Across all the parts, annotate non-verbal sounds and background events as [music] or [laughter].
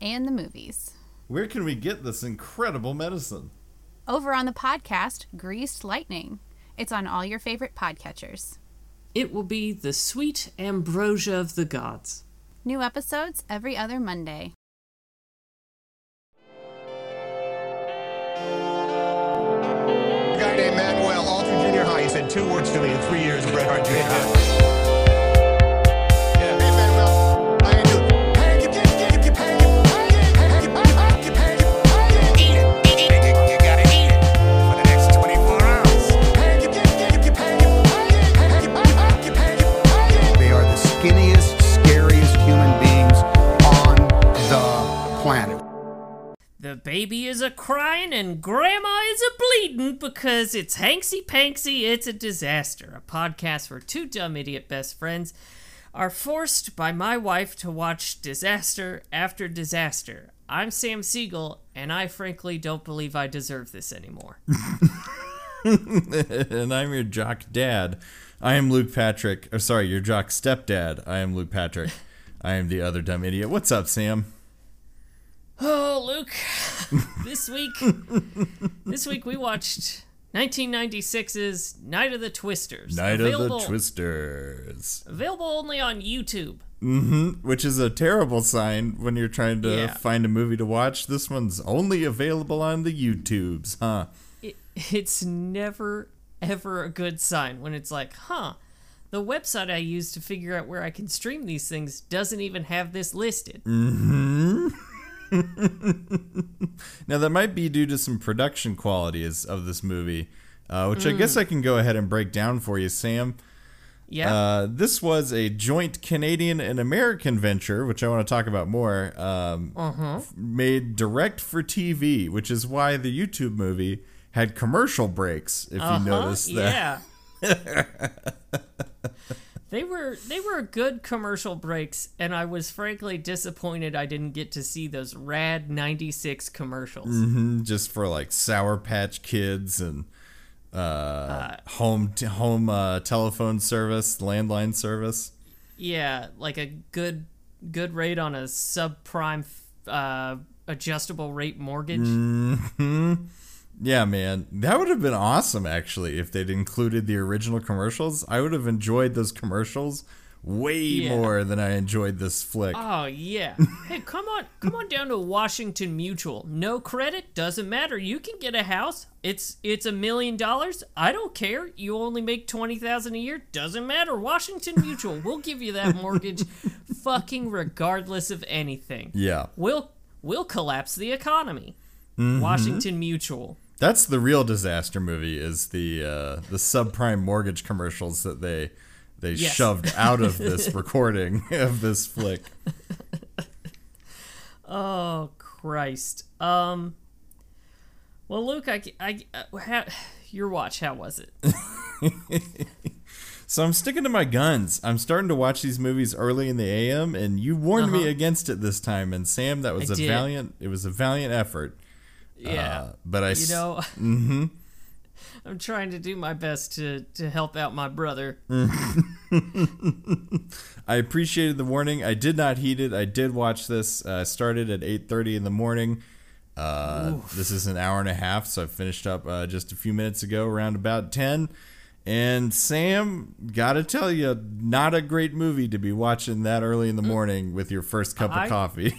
and the movies. Where can we get this incredible medicine? Over on the podcast, Greased Lightning. It's on all your favorite podcatchers. It will be the sweet ambrosia of the gods. New episodes every other Monday. A guy named Manuel, Alton Junior High. He said two words to me in three years of Bret Hart Junior High. Baby is a crying and grandma is a bleeding because it's Hanksy Panksy, it's a disaster. A podcast where two dumb idiot best friends are forced by my wife to watch disaster after disaster. I'm Sam Siegel, and I frankly don't believe I deserve this anymore. [laughs] and I'm your jock dad. I am Luke Patrick. Oh, sorry, your jock stepdad. I am Luke Patrick. I am the other dumb idiot. What's up, Sam? Oh, Luke, this week, this week we watched 1996's Night of the Twisters. Night of the Twisters. Available only on YouTube. Mm-hmm. Which is a terrible sign when you're trying to Yeah. find a movie to watch. This one's only available on the YouTubes, huh? it, it's never ever a good sign when it's like, huh, the website I use to figure out where I can stream these things doesn't even have this listed. [laughs] [laughs] Now that might be due to some production qualities of this movie, uh, which I guess I can go ahead and break down for you, Sam. Yeah. Uh, this was a joint Canadian and American venture, which I want to talk about more. Um, f- Made direct for TV, which is why the YouTube movie had commercial breaks. If Uh-huh, you notice that, Yeah. [laughs] they were they were good commercial breaks, and I was frankly disappointed I didn't get to see those rad '96 commercials. Mhm, just for like Sour Patch Kids and uh, home t- home uh, telephone service, landline service. Yeah, like a good good rate on a subprime uh, adjustable rate mortgage. Mm. Yeah, man, that would have been awesome actually if they'd included the original commercials. I would have enjoyed those commercials way Yeah. more than I enjoyed this flick. Oh yeah. [laughs] hey, come on, come on down to Washington Mutual. No credit doesn't matter. You can get a house. It's it's a million dollars. I don't care. You only make twenty thousand a year. Doesn't matter. Washington Mutual. We'll give you that mortgage, [laughs] fucking regardless of anything. yeah, We'll we'll collapse the economy. Mm-hmm. Washington Mutual. That's the real disaster movie. Is the uh, the subprime mortgage commercials that they they Yes. shoved out of this [laughs] recording of this flick. Oh Christ. Um. Well, Luke, I, I, uh, how, your watch. How was it? [laughs] So I'm sticking to my guns. I'm starting to watch these movies early in the AM, and you warned me Uh-huh. against it this time. And Sam, that was I a did. valiant. It was a valiant effort. Yeah. Uh, but I, you know [laughs] [laughs] Mm-hmm. i'm trying to do my best to to help out my brother [laughs] I appreciated the warning. I did not heed it. I did watch this. Uh, started at 8:30 in the morning. Uh, this is an hour and a half, so I finished up uh, just a few minutes ago, around about 10. And Sam, gotta tell you, not a great movie to be watching that early in the morning with your first cup I- of coffee.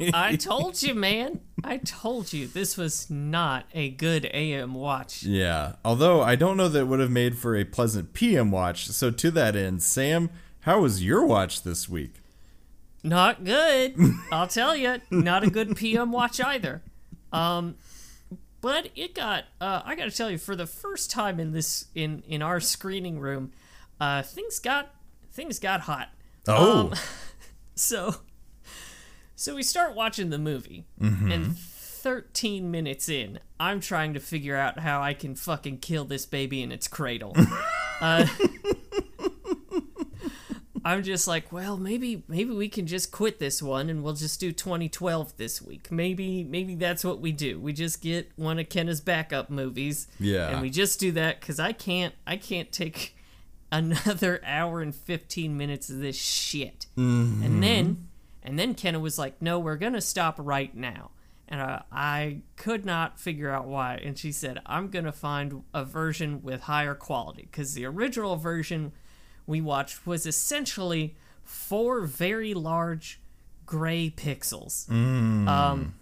[laughs] i told you man i told you this was not a good am watch yeah. Although I don't know that it would have made for a pleasant PM watch. So to that end, Sam, how was your watch this week? not good [laughs] i'll tell you not a good pm watch either um but it got uh i gotta tell you for the first time in this in in our screening room uh things got things got hot Oh. Um, [laughs] so So we start watching the movie, and 13 minutes in, I'm trying to figure out how I can fucking kill this baby in its cradle. [laughs] uh, I'm just like, well, maybe maybe we can just quit this one and we'll just do 2012 this week. Maybe maybe that's what we do. We just get one of Kenna's backup movies, Yeah. and we just do that because I can't I can't take [laughs] another hour and 15 minutes of this shit. And then and then Kenna was like, no, we're gonna stop right now. And uh, I could not figure out why. And she said, I'm gonna find a version with higher quality because the original version we watched was essentially four very large gray pixels um,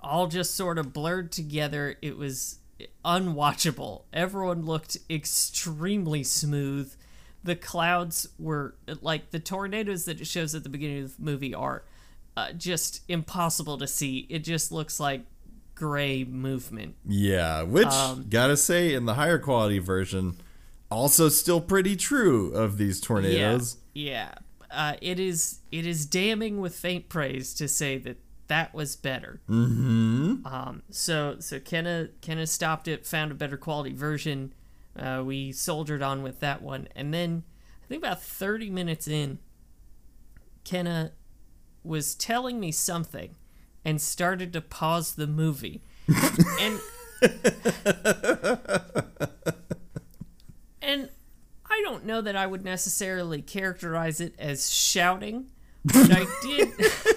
all just sort of blurred together. It was unwatchable. Everyone looked extremely smooth. The clouds were like the tornadoes that it shows at the beginning of the movie are uh, just impossible to see. It just looks like gray movement. Yeah, which Um, gotta say, in the higher quality version, also still pretty true of these tornadoes. Yeah, yeah. Uh, it is it is damning with faint praise to say that that was better. Mm-hmm. Um, so so Kenna Kenna stopped it, found a better quality version. Uh, we soldiered on with that one, and then I think about thirty minutes in, Kenna was telling me something, and started to pause the movie, [laughs] and and I don't know that I would necessarily characterize it as shouting, but I did. [laughs]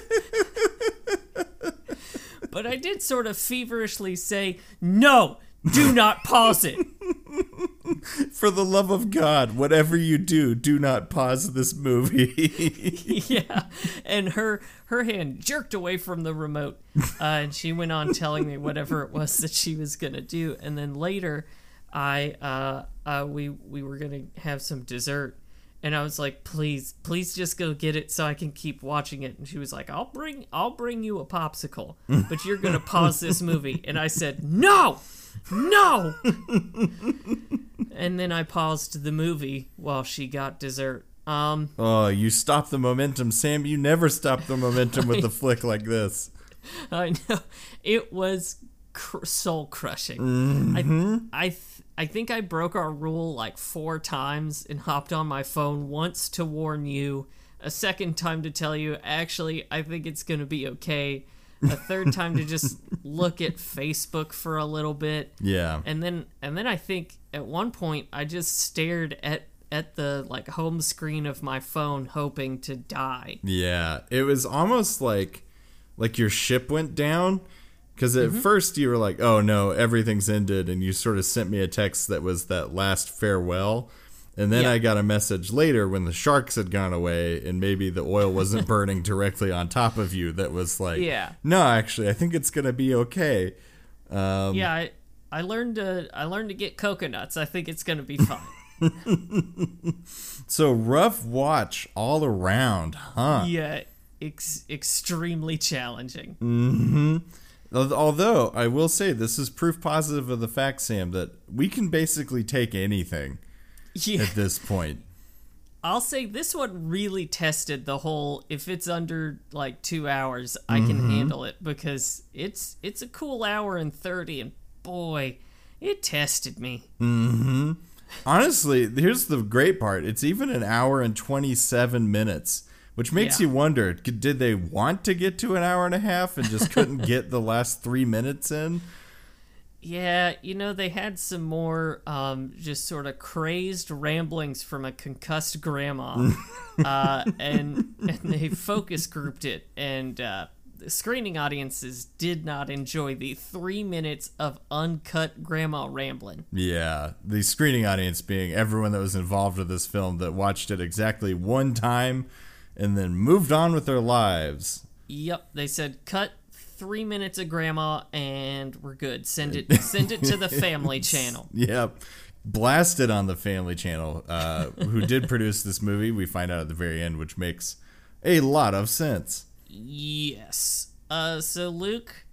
[laughs] but I did sort of feverishly say, "No, do not pause it." [laughs] For the love of God, whatever you do, do not pause this movie. [laughs] yeah, and her her hand jerked away from the remote, uh, and she went on telling me whatever it was that she was gonna do, and then later, I uh, uh, we we were gonna have some dessert, and I was like, please, please just go get it so I can keep watching it, and she was like, I'll bring I'll bring you a popsicle, but you're gonna [laughs] pause this movie, and I said no, no. [laughs] And then I paused the movie while she got dessert. Um, oh, you stop the momentum, Sam. You never stop the momentum with a [laughs] flick like this. I know it was cr- soul crushing. I I th- I think I broke our rule like four times and hopped on my phone once to warn you, a second time to tell you actually I think it's gonna be okay, a third [laughs] time to just look at Facebook for a little bit, Yeah. and then and then I think at one point I just stared at at the like home screen of my phone hoping to die. Yeah, it was almost like like your ship went down because Mm-hmm. at first you were like, "Oh no, everything's ended," and you sort of sent me a text that was that last farewell. And then Yeah. I got a message later when the sharks had gone away and maybe the oil wasn't [laughs] burning directly on top of you that was like, Yeah. no, actually, I think it's going to be okay. Um, yeah, I, I learned to I learned to get coconuts. I think it's gonna be [laughs] fine. So rough watch all around, huh? yeah, ex- extremely challenging. Al- Although I will say this is proof positive of the fact, Sam, that we can basically take anything Yeah, at this point. I'll say this one really tested the whole. If it's under like two hours, I can handle it because it's it's a cool hour and thirty, and boy, it tested me. Mm-hmm. Honestly, here's the great part. It's even an hour and 27 minutes, which makes Yeah. you wonder, did they want to get to an hour and a half and just couldn't [laughs] get the last 3 minutes in? Yeah, you know, they had some more um, just sort of crazed ramblings from a concussed grandma, [laughs] uh, and and they focus grouped it, and uh, the screening audiences did not enjoy the three minutes of uncut grandma rambling. Yeah, the screening audience being everyone that was involved with this film that watched it exactly one time and then moved on with their lives. Yep, they said cut three minutes of grandma, and we're good. Send it, [laughs] send it to the family channel. Yep. Blasted on the Family Channel, uh, who did produce this movie. We find out at the very end, which makes a lot of sense. Yes. Uh, so Luke,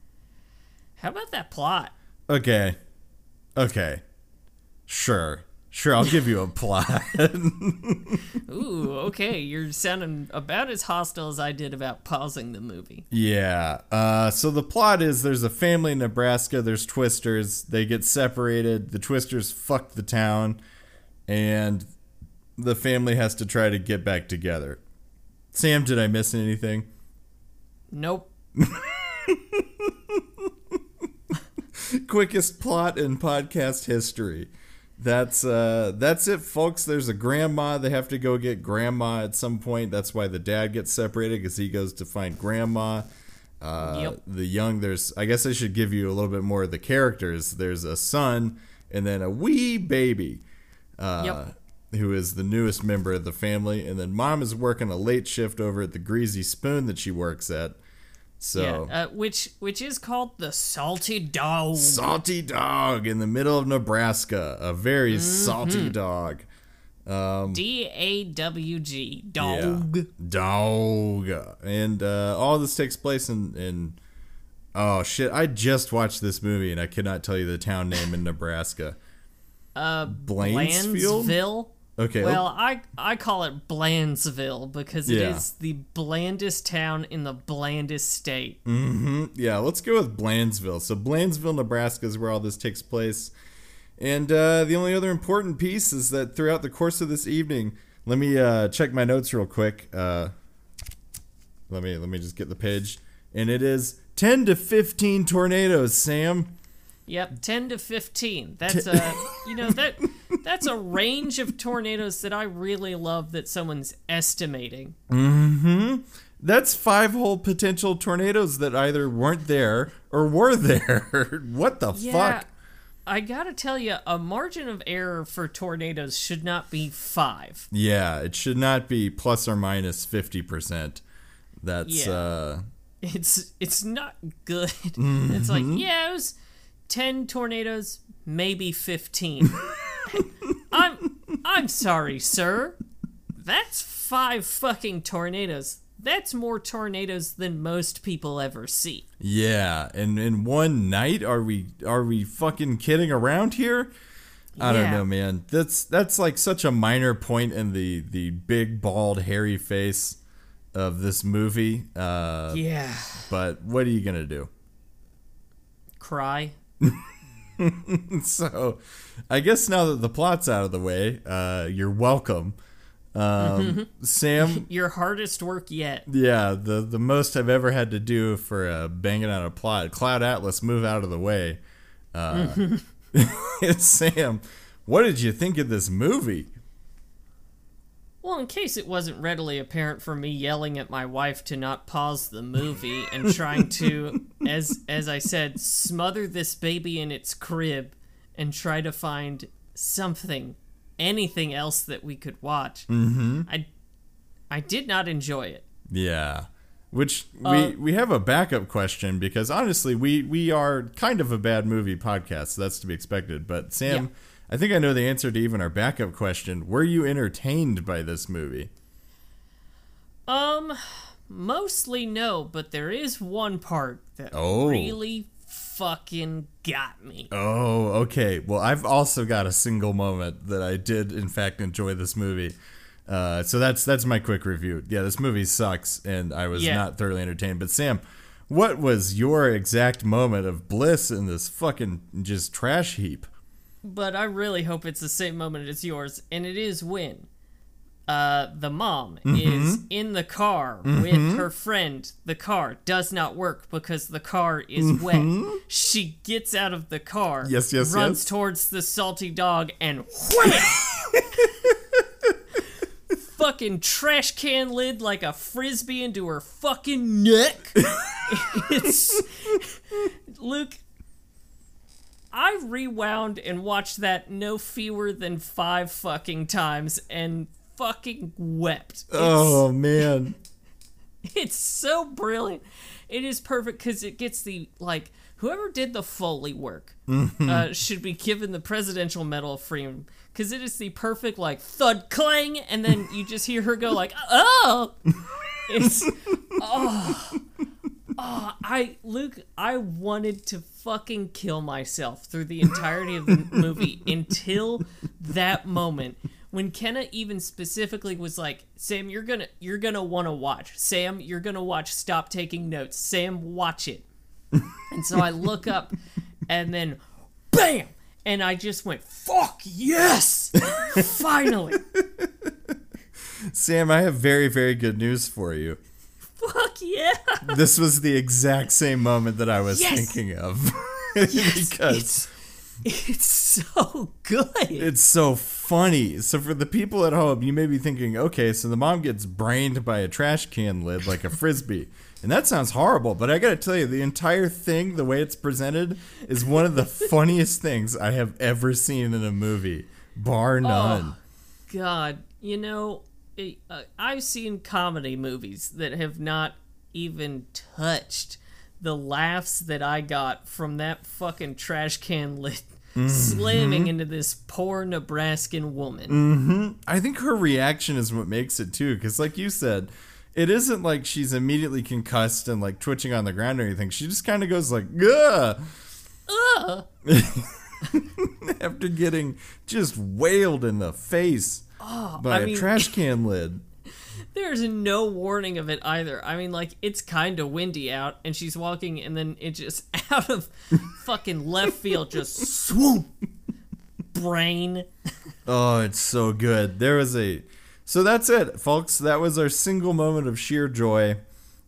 how about that plot? Okay. Okay. Sure. Sure, I'll give you a plot. [laughs] Ooh, okay. You're sounding about as hostile as I did about pausing the movie. yeah. Uh, so the plot is there's a family in Nebraska. There's twisters. They get separated. The twisters fuck the town, and the family has to try to get back together. Sam, did I miss anything? Nope. [laughs] quickest plot in podcast history. That's uh that's it folks. There's a grandma. They have to go get grandma at some point. That's why the dad gets separated cuz he goes to find grandma. Uh Yep. the young there's I guess I should give you a little bit more of the characters. There's a son and then a wee baby. Uh Yep. who is the newest member of the family and then mom is working a late shift over at the Greasy Spoon that she works at. So Yeah, uh, which which is called the Salty Dog. salty dog in the middle of Nebraska. A very Mm-hmm. salty dog. D A W G. Dog. Yeah. Dog. And uh, all this takes place in, in. Oh, shit. I just watched this movie and I cannot tell you the town name in Nebraska. Uh, Blainsfield? Okay. Well, I I call it Blandsville because it Yeah. is the blandest town in the blandest state. Hmm. Yeah, let's go with Blandsville. So Blandsville, Nebraska is where all this takes place. And uh, the only other important piece is that throughout the course of this evening, let me uh, check my notes real quick. Uh, let me let me just get the page, and it is ten to fifteen tornadoes. Sam. Yep, ten to fifteen. That's a you know that [laughs] that's a range of tornadoes that I really love that someone's estimating. Hmm That's five whole potential tornadoes that either weren't there or were there. [laughs] what the Yeah, fuck? I gotta tell you, a margin of error for tornadoes should not be five. Yeah, it should not be plus or minus fifty percent. That's Yeah. uh It's it's not good. [laughs] It's like yeah, it was ten tornadoes, maybe fifteen. [laughs] I'm I'm sorry, sir. That's five fucking tornadoes. That's more tornadoes than most people ever see. Yeah, and in one night, are we are we fucking kidding around here? I don't know, man. That's that's like such a minor point in the the big bald hairy face of this movie. Uh, Yeah. But what are you gonna do? Cry. [laughs] [laughs] So, I guess now that the plot's out of the way, uh, you're welcome, um, [laughs] Sam. [laughs] Your hardest work yet. Yeah, the the most I've ever had to do for uh, banging out a plot. Cloud Atlas, move out of the way. Uh, Sam, what did you think of this movie? Well, in case it wasn't readily apparent from me yelling at my wife to not pause the movie and trying to, [laughs] as as I said, smother this baby in its crib and try to find something, anything else that we could watch. Mm-hmm. I, I did not enjoy it. Yeah, which Uh, we we have a backup question because honestly, we we are kind of a bad movie podcast. So that's to be expected. But Sam, Yeah. I think I know the answer to even our backup question. Were you entertained by this movie? Um, mostly no, but there is one part that Oh. really fucking got me. Oh, okay. Well, I've also got a single moment that I did, in fact, enjoy this movie. Uh, so that's that's my quick review. Yeah, this movie sucks, and I was Yeah. not thoroughly entertained. But Sam, what was your exact moment of bliss in this fucking just trash heap? But I really hope it's the same moment as yours, and it is when uh, the mom mm-hmm. is in the car with mm-hmm. her friend. The car does not work because the car is mm-hmm. wet. She gets out of the car, Yes, yes, runs yes. towards the salty dog, and wham! [laughs] fucking trash can lid like a frisbee into her fucking neck. [laughs] it's Luke. I rewound and watched that no fewer than five fucking times and fucking wept. It's, Oh man, [laughs] it's so brilliant. It is perfect because it gets the like whoever did the foley work uh, should be given the Presidential Medal of Freedom because it is the perfect like thud clang and then you just hear her go like oh [laughs] it's oh oh I Luke I wanted to fucking kill myself through the entirety of the movie until that moment when Kenna even specifically was like, "Sam, you're gonna you're gonna want to watch. Sam, you're gonna watch. Stop taking notes. Sam, watch it." and so I look up, and then, bam, and I just went, "Fuck yes, finally." [laughs] Sam, I have very, very good news for you. Fuck yeah! This was the exact same moment that I was Yes! thinking of. [laughs] because It's it's so good. it's so funny. So for the people at home, you may be thinking, okay, so the mom gets brained by a trash can lid like a frisbee. And that sounds horrible, but I gotta tell you, the entire thing, the way it's presented, is one of the [laughs] funniest things I have ever seen in a movie, bar oh, none. God, you know, Uh, I've seen comedy movies that have not even touched the laughs that I got from that fucking trash can lid mm-hmm. slamming into this poor Nebraskan woman. Mm-hmm. I think her reaction is what makes it too, because like you said, it isn't like she's immediately concussed and like twitching on the ground or anything. She just kind of goes like, "Ugh," Ugh. [laughs] after getting just wailed in the face by Oh, I a mean- trash [laughs] can lid. There's no warning of it either. I mean, like, it's kind of windy out, and she's walking, and then it just, [laughs] out of fucking left field, just swoop. Brain. Oh, it's so good. There was a. So that's it, folks. That was our single moment of sheer joy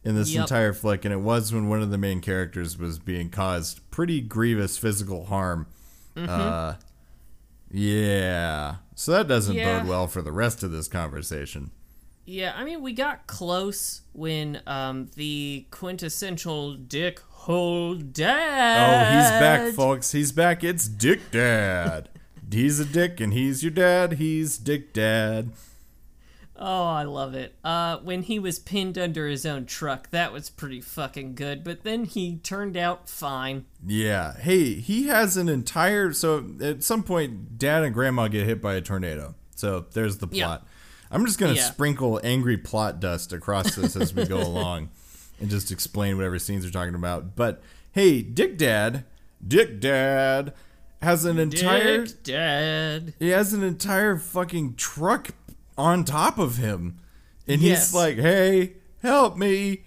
in this Yep. entire flick, and it was when one of the main characters was being caused pretty grievous physical harm. Mm-hmm. Uh, yeah. So that doesn't Yeah. bode well for the rest of this conversation. Yeah, I mean, we got close when um the quintessential dick hole dad. Oh, he's back, folks. He's back. It's Dick Dad. he's a dick, and he's your dad. He's Dick Dad. Oh, I love it. Uh, when he was pinned under his own truck, that was pretty fucking good. But then he turned out fine. Yeah. Hey, he has an entire. So at some point, dad and grandma get hit by a tornado. So there's the Yeah. plot. I'm just going to Yeah. sprinkle angry plot dust across this as we go [laughs] along and just explain whatever scenes we're talking about. But hey, Dick Dad, Dick Dad has an entire. Dick dad. He has an entire fucking truck on top of him. And Yes. he's like, hey, help me.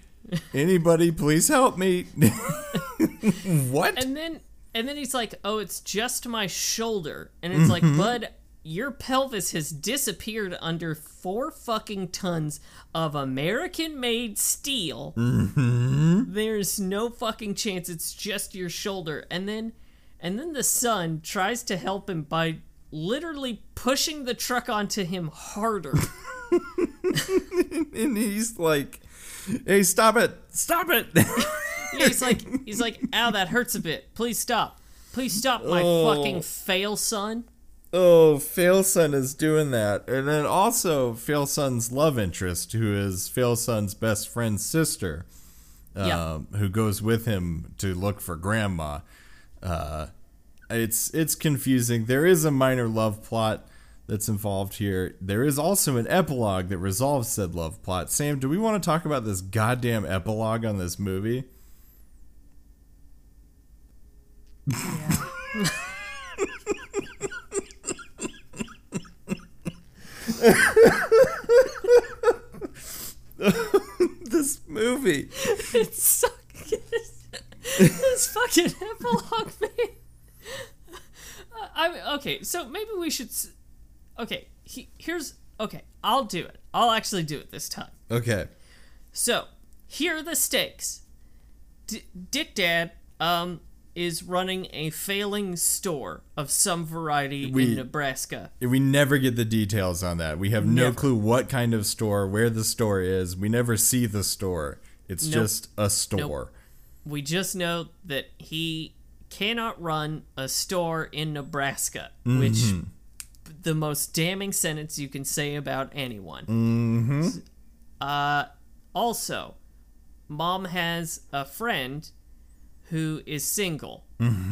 Anybody, please help me. [laughs] what? And then and then he's like, "Oh, it's just my shoulder." And it's like, mm-hmm. "Bud, your pelvis has disappeared under 4 fucking tons of American-made steel. Mm-hmm. There's no fucking chance it's just your shoulder." And then and then the son tries to help him by literally pushing the truck onto him harder. [laughs] and he's like, "Hey, stop it! Stop it!" [laughs] Yeah, he's like he's like, "Ow, that hurts a bit. Please stop. Please stop my Oh. fucking fail son." oh, Failson is doing that, and then also Failson's love interest, who is Failson's best friend's sister, Yeah. um, who goes with him to look for Grandma. Uh, it's it's confusing. There is a minor love plot that's involved here. There is also an epilogue that resolves said love plot. Sam, do we want to talk about this goddamn epilogue on this movie? [laughs] this movie. It's so good. [laughs] this fucking epilogue, man. I okay, so maybe we should. Okay, he, here's. Okay, I'll do it. I'll actually do it this time. Okay. So, here are the stakes. D- Dick Dad um is running a failing store of some variety We- in Nebraska. We never get the details on that. We have no Never. clue what kind of store, where the store is. We never see the store. It's Nope. just a store. We just know that he cannot run a store in Nebraska, which the most damning sentence you can say about anyone. Mm-hmm. Uh, also, mom has a friend who is single.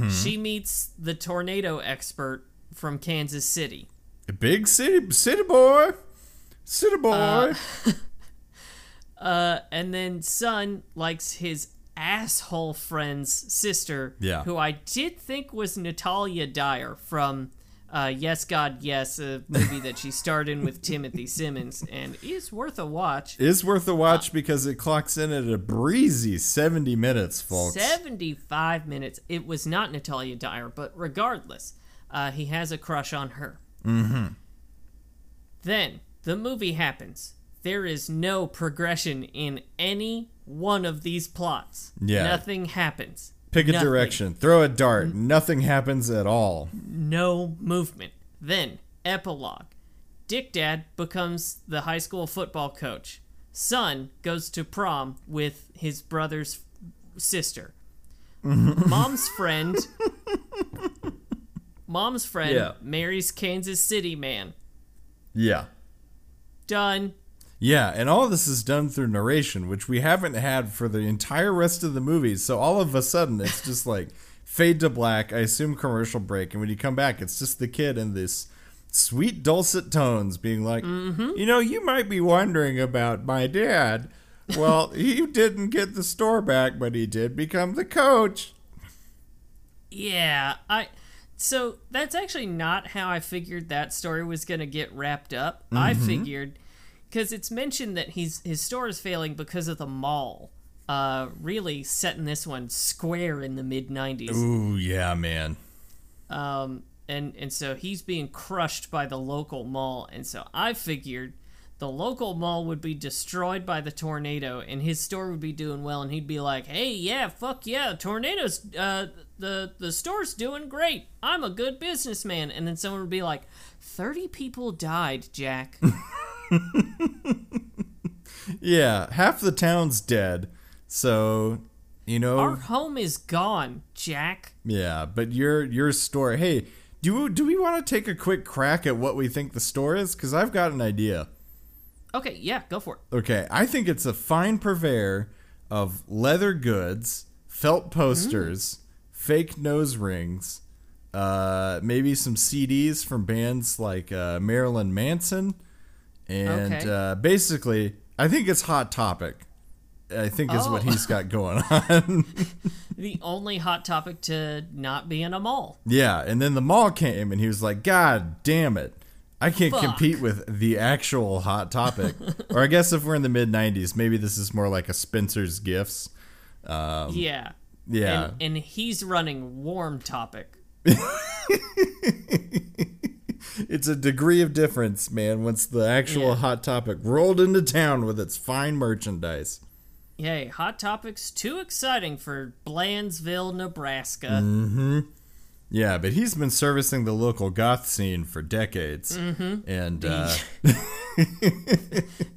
She meets the tornado expert from Kansas City. A big city, city boy, city boy. Uh, [laughs] and then son likes his asshole friend's sister, Yeah. who I did think was Natalia Dyer from uh, Yes God Yes, a movie that she starred in with [laughs] Timothy Simons, and is worth a watch. Is worth a watch because it clocks in at a breezy 70 minutes, folks. 75 minutes. It was not Natalia Dyer, but regardless, uh, he has a crush on her. Mm-hmm. Then the movie happens. There is no progression in any one of these plots. Yeah. Nothing happens. Pick a Nothing. direction, throw a dart, nothing happens at all. No movement. Then, epilogue. Dick Dad becomes the high school football coach. Son goes to prom with his brother's sister. [laughs] Mom's friend. [laughs] Mom's friend Yeah. marries Kansas City man. Yeah. Done. Yeah, and all of this is done through narration, which we haven't had for the entire rest of the movie. So all of a sudden, it's just [laughs] like fade to black. I assume commercial break, and when you come back, it's just the kid in this sweet dulcet tones being like, mm-hmm. "You know, you might be wondering about my dad. Well, [laughs] he didn't get the store back, but he did become the coach." Yeah, I. So that's actually not how I figured that story was going to get wrapped up. I mm-hmm. figured because it's mentioned that he's his store is failing because of the mall. Uh, really setting this one square in the mid '90s. Ooh, yeah, man. Um, and and so he's being crushed by the local mall, and so I figured the local mall would be destroyed by the tornado, and his store would be doing well, and he'd be like, "Hey, yeah, fuck yeah, tornadoes, uh, the the store's doing great. I'm a good businessman." And then someone would be like, 30 people died, Jack." [laughs] [laughs] Yeah, half the town's dead. So, you know, Our home is gone, Jack. Yeah, but your your store. Hey, do do we want to take a quick crack at what we think the store is? Because I've got an idea. Okay, yeah, go for it. Okay, I think it's a fine purveyor of leather goods, felt posters, fake nose rings, uh, maybe some CDs from bands like uh, Marilyn Manson, and Okay. uh, basically, I think it's Hot Topic. I think is what Oh. he's got [laughs] going on. [laughs] The only hot topic to not be in a mall. Yeah, and then the mall came and he was like, God damn it. I can't Fuck. compete with the actual hot topic. [laughs] or I guess if we're in the mid 90s, maybe this is more like a Spencer's Gifts. yeah. Um, Yeah. And, and he's running warm topic. It's a degree of difference, man, once the actual Yeah. hot topic rolled into town with its fine merchandise. Yay, Hot Topic's too exciting for Blandsville, Nebraska. Mm. Yeah, but he's been servicing the local goth scene for decades. Mm-hmm. And uh, [laughs]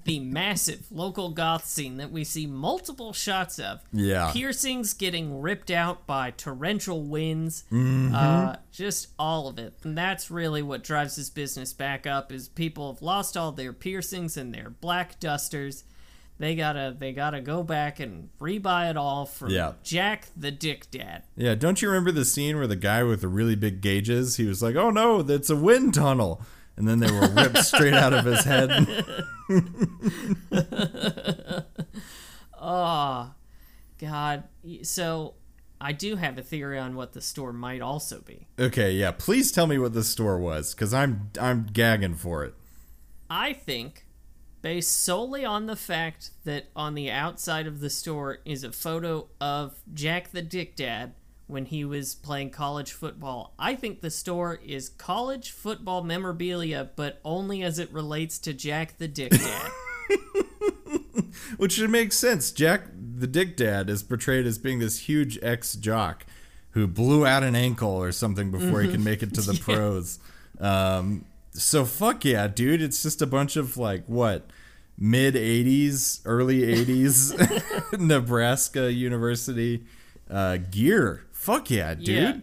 The massive local goth scene that we see multiple shots of. Yeah. Piercings getting ripped out by torrential winds. Mm-hmm. Uh, just all of it. And that's really what drives his business back up is people have lost all their piercings and their black dusters. They gotta they gotta go back and rebuy it all from Yeah. Jack the Dick Dad. Yeah, don't you remember the scene where the guy with the really big gauges, he was like, "Oh no, that's a wind tunnel." And then they were ripped [laughs] straight out of his head. [laughs] Oh, God. So I do have a theory on what the store might also be. okay, yeah, please tell me what the store was cuz I'm I'm gagging for it. I think, based solely on the fact that on the outside of the store is a photo of Jack the Dick Dad when he was playing college football, I think the store is college football memorabilia, but only as it relates to Jack the Dick [laughs] Dad. Which should make sense. Jack the Dick Dad is portrayed as being this huge ex-jock who blew out an ankle or something before he can make it to the [laughs] pros. Um so fuck yeah, dude, it's just a bunch of like what mid 80s, early 80s [laughs] Nebraska University uh, gear. Fuck yeah, dude. Yeah.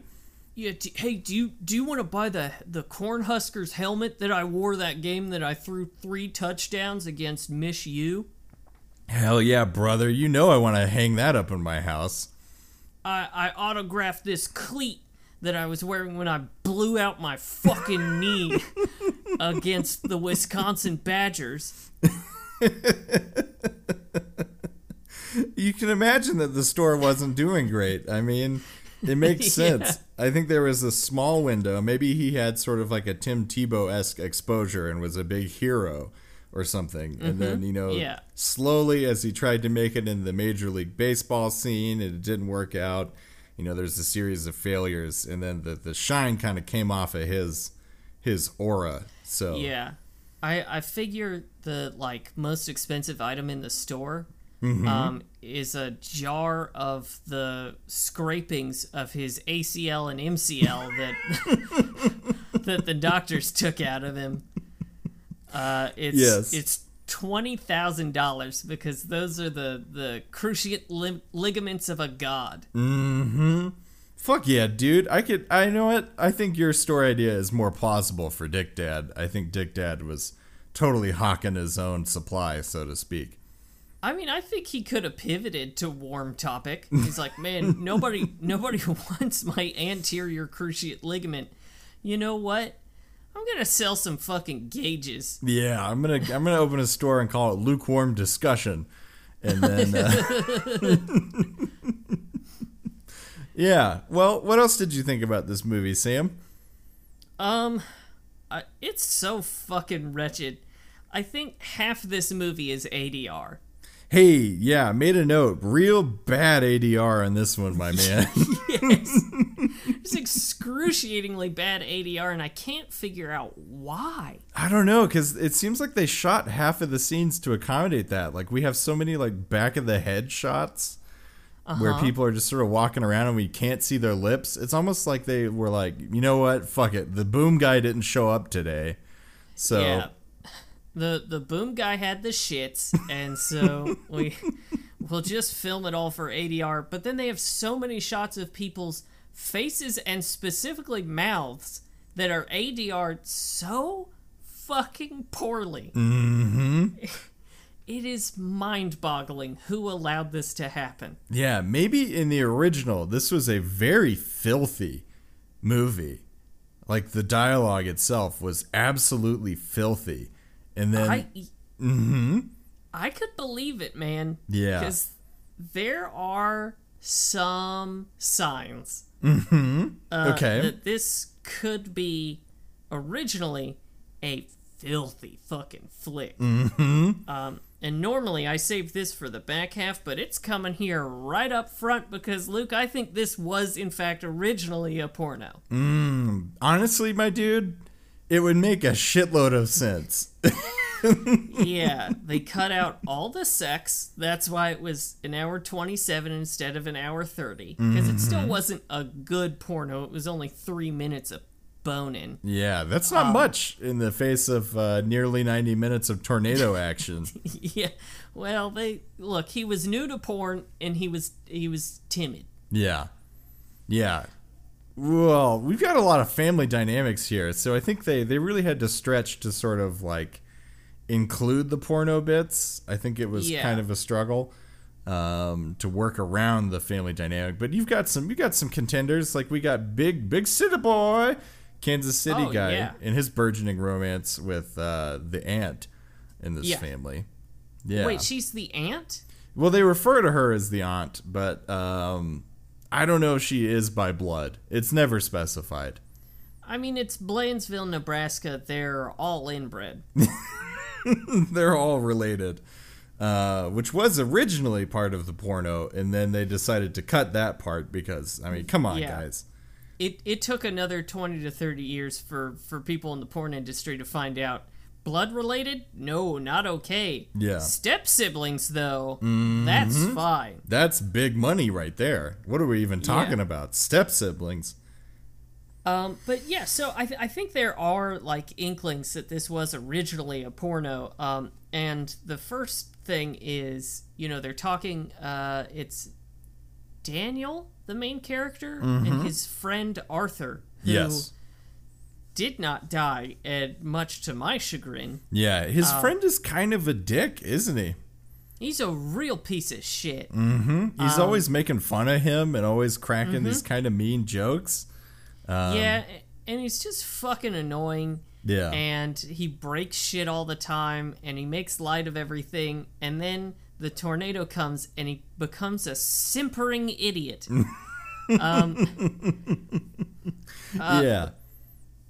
Yeah. d- hey, do you do you want to buy the the Cornhuskers helmet that I wore that game that I threw three touchdowns against Mizzou? Hell yeah, brother. You know I want to hang that up in my house. I I autographed this cleat that I was wearing when I blew out my fucking knee [laughs] against the Wisconsin Badgers. [laughs] You can imagine that the store wasn't doing great. I mean, It [laughs] makes Yeah. sense. I think there was a small window. Maybe he had sort of like a Tim Tebow esque exposure and was a big hero or something. And then, you know, Mm-hmm. Yeah. slowly as he tried to make it in the Major League Baseball scene it didn't work out, you know, there's a series of failures. And then the, the shine kind of came off of his his aura. So, Yeah. I I figure the like most expensive item in the store Mm-hmm. um, is a jar of the scrapings of his ACL and MCL that [laughs] that the doctors took out of him. Uh, it's Yes. it's twenty thousand dollars because those are the the cruciate lim- ligaments of a god. Fuck yeah, dude. I could I know what? I think your story idea is more plausible for Dick Dad. I think Dick Dad was totally hawking his own supply, so to speak. I mean, I think he could have pivoted to warm topic. He's like, man, [laughs] nobody, nobody [laughs] wants my anterior cruciate ligament. You know what? I'm gonna sell some fucking gauges. Yeah, I'm gonna I'm gonna open a store and call it lukewarm discussion, and then uh, [laughs] yeah. Well, what else did you think about this movie, Sam? Um, I, it's so fucking wretched. I think half this movie is ADR. Hey, yeah, made a note. Real bad ADR on this one, my [laughs] man. Yes. It's excruciatingly bad ADR, and I can't figure out why. I don't know because it seems like they shot half of the scenes to accommodate that. Like we have so many like back of the head shots where people are just sort of walking around and we can't see their lips. It's almost like they were like, you know what, fuck it. The boom guy didn't show up today, so Yeah. The the boom guy had the shits, and so [laughs] we we'll just film it all for ADR. But then they have so many shots of people's faces and specifically mouths that are ADR so fucking poorly. Mm-hmm. [laughs] It is mind-boggling who allowed this to happen. yeah, maybe in the original this was a very filthy movie. Like the dialogue itself was absolutely filthy, and then I I could believe it, man. Yeah. Because there are some signs uh, okay, that this could be originally a filthy fucking flick. Mm-hmm. Um, and normally I save this for the back half, but it's coming here right up front because Luke, I think this was in fact originally a porno. Mm, honestly, my dude, it would make a shitload of sense. [laughs] yeah, they cut out all the sex. That's why it was an hour 27 instead of an hour 30. Because it still mm-hmm. wasn't a good porno. It was only three minutes of boning. Yeah, that's not Um, much in the face of uh, nearly 90 minutes of tornado [laughs] action. yeah. Well, they look. He was new to porn, and he was he was timid. yeah. Yeah. Well, we've got a lot of family dynamics here, so I think they, they really had to stretch to sort of like include the porno bits. I think it was Yeah. kind of a struggle um, to work around the family dynamic. But you've got some you got some contenders like we got big big city boy, Kansas City Oh, guy, yeah. and his burgeoning romance with uh, the aunt in this Yeah. family. Yeah. Wait, she's the aunt. Well, they refer to her as the aunt, but um, I don't know if she is by blood. It's never specified. I mean, it's Blansville, Nebraska. They're all inbred. [laughs] They're all related, uh, which was originally part of the porno, and then they decided to cut that part because, I mean, come on, Yeah. guys. It it took another 20 to 30 years for for people in the porn industry to find out. Blood related? No, not okay. Yeah. Step siblings, though, that's fine. That's big money right there. What are we even talking about? Step siblings. Um, but yeah, so I, th- I think there are like inklings that this was originally a porno. Um, and the first thing is, you know, they're talking. Uh, it's Daniel, the main character, and his friend Arthur, who Yes. did not die, and much to my chagrin. Yeah, his Uh, friend is kind of a dick, isn't he? He's a real piece of shit. He's Um, always making fun of him and always cracking mm-hmm. these kind of mean jokes. Um, yeah, and he's just fucking annoying. Yeah. and he breaks shit all the time and he makes light of everything and then the tornado comes and he becomes a simpering idiot [laughs] um, [laughs] uh, yeah.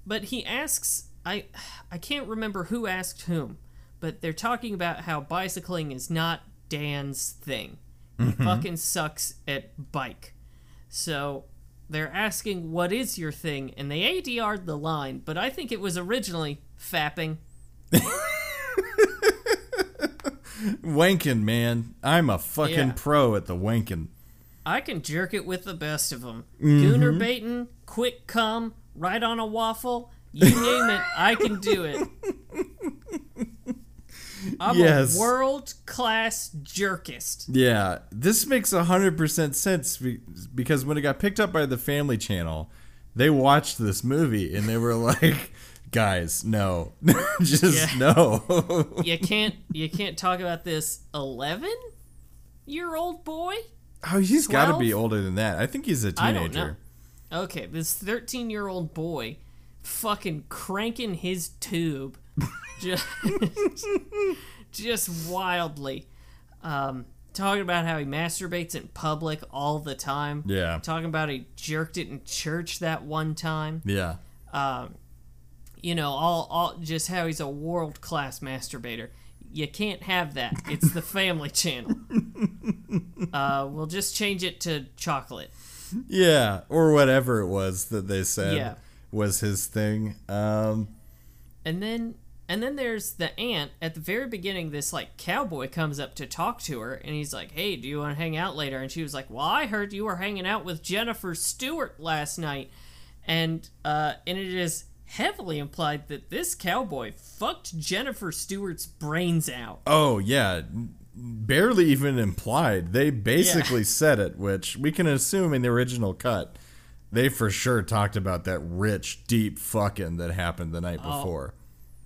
but he asks I I can't remember who asked whom, but they're talking about how bicycling is not Dan's thing. He mm-hmm. fucking sucks at bike. So they're asking what is your thing and they ADR'd the line, but I think it was originally fapping. [laughs] Wanking, man. I'm a fucking Yeah. pro at the wanking. I can jerk it with the best of them. Mm-hmm. Gooner baiting, quick cum, right on a waffle, you name it, I can do it. [laughs] I'm Yes. a world class jerkist. Yeah, this makes 100% sense because when it got picked up by the Family Channel, they watched this movie and they were [laughs] like, guys, no. [laughs] Just no. [laughs] You can't you can't talk about this 11 year old boy? oh, he's got to be older than that. I think he's a I don't teenager. know. Okay, this 13 year old boy fucking cranking his tube [laughs] just, just wildly. Um, talking about how he masturbates in public all the time. Yeah. Talking about he jerked it in church that one time. Yeah. You know, all, all just how he's a world class masturbator. You can't have that. It's the Family [laughs] Channel. [laughs] Uh, we'll just change it to chocolate. Yeah, or whatever it was that they said Yeah. was his thing. Um, And then and then there's the aunt at the very beginning this like cowboy comes up to talk to her and he's like, "Hey, do you want to hang out later?" And she was like, "Well, I heard you were hanging out with Jennifer Stewart last night." And uh and it is heavily implied that this cowboy fucked Jennifer Stewart's brains out. oh, yeah. Barely even implied. They basically said it, which we can assume in the original cut. They for sure talked about that rich, deep fucking that happened the night Oh. before.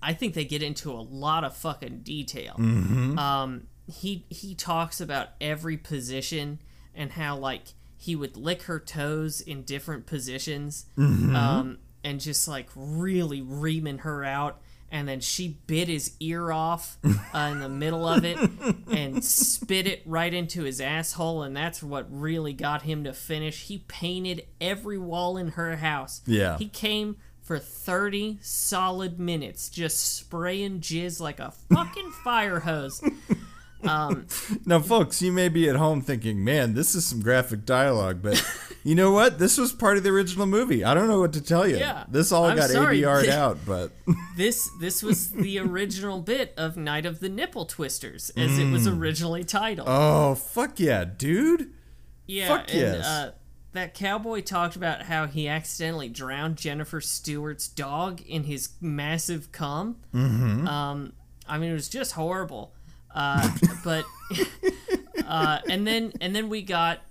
I think they get into a lot of fucking detail. Mm-hmm. Um, he he talks about every position and how like he would lick her toes in different positions, Mm-hmm. um, and just like really reaming her out. And then she bit his ear off [laughs] uh, in the middle of it and spit it right into his asshole, and that's what really got him to finish. He painted every wall in her house. Yeah. He came for 30 solid minutes just spraying jizz like a fucking fire hose. [laughs] Now, folks, you may be at home thinking, man, this is some graphic dialogue, but [laughs] you know what? This was part of the original movie. I don't know what to tell you. Yeah, This all I'm got sorry. ADR'd out, [laughs] but This this was the original bit of Night of the Nipple Twisters as it was originally titled. oh, fuck yeah, dude. yeah, fuck and yes. uh, that cowboy talked about how he accidentally drowned Jennifer Stewart's dog in his massive cum. Mm-hmm. Um, I mean, it was just horrible. Uh, [laughs] but [laughs] uh, and then and then we got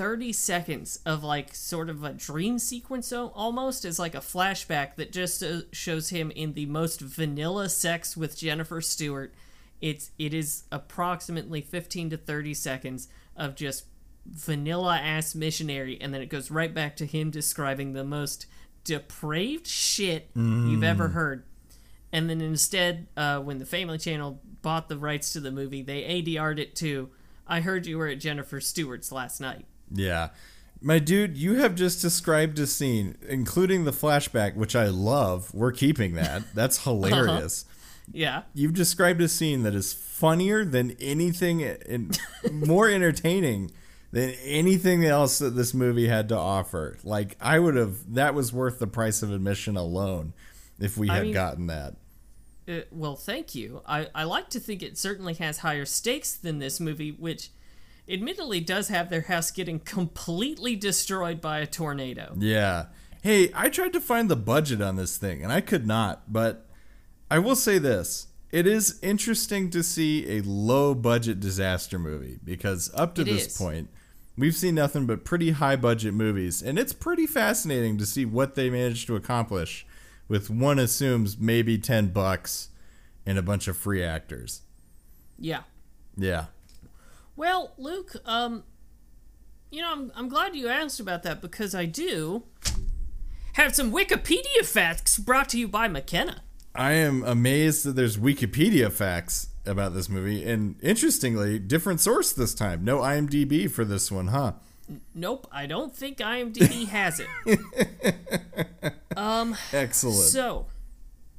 30 seconds of like sort of a dream sequence almost as like a flashback that just uh, shows him in the most vanilla sex with Jennifer Stewart. It's it is approximately 15 to 30 seconds of just vanilla ass missionary and then it goes right back to him describing the most depraved shit you've ever heard. And then instead, uh, when the Family Channel bought the rights to the movie, they ADR'd it to I heard you were at Jennifer Stewart's last night. Yeah. My dude, you have just described a scene, including the flashback, which I love. We're keeping that. [laughs] That's hilarious. Yeah. You've described a scene that is funnier than anything and [laughs] more entertaining than anything else that this movie had to offer. Like I would have that was worth the price of admission alone if we I had mean- gotten that. Uh, well, thank you. I, I like to think it certainly has higher stakes than this movie, which admittedly does have their house getting completely destroyed by a tornado. Yeah. Hey, I tried to find the budget on this thing and I could not, but I will say this. It is interesting to see a low budget disaster movie because up to It this is. point, we've seen nothing but pretty high budget movies, and it's pretty fascinating to see what they managed to accomplish with one assumes maybe 10 bucks and a bunch of free actors. Yeah. Yeah. Well, Luke, um, you know, I'm, I'm glad you asked about that because I do have some Wikipedia facts brought to you by McKenna. I am amazed that there's Wikipedia facts about this movie, and interestingly, different source this time. No IMDb for this one, huh? Nope, I don't think IMDb has it. [laughs] Excellent. So,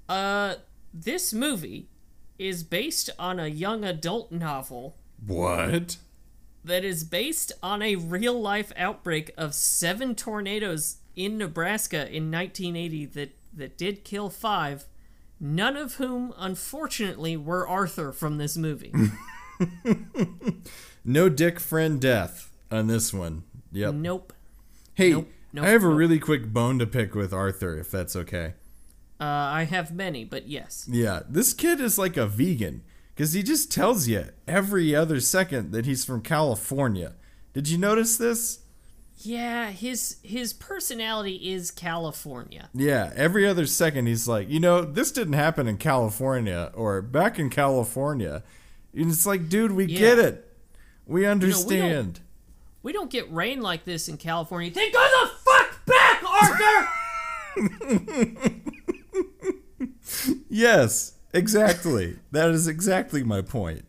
uh, this movie is based on a young adult novel what? that is based on a real life outbreak of seven tornadoes in Nebraska in 1980 that, that did kill five, none of whom, unfortunately, were Arthur from this movie. [laughs] No dick friend death on this one. Yep. nope. Hey, Nope, nope, I have a really quick bone to pick with Arthur, if that's okay. Uh, I have many, but yes. Yeah, this kid is like a vegan because he just tells you every other second that he's from California. Did you notice this? Yeah, his his personality is California. Yeah, every other second he's like, you know, this didn't happen in California or back in California. And it's like, dude, we get it. We understand. We don't get rain like this in California. Then go the back, Arthur! yes, exactly. that is exactly my point.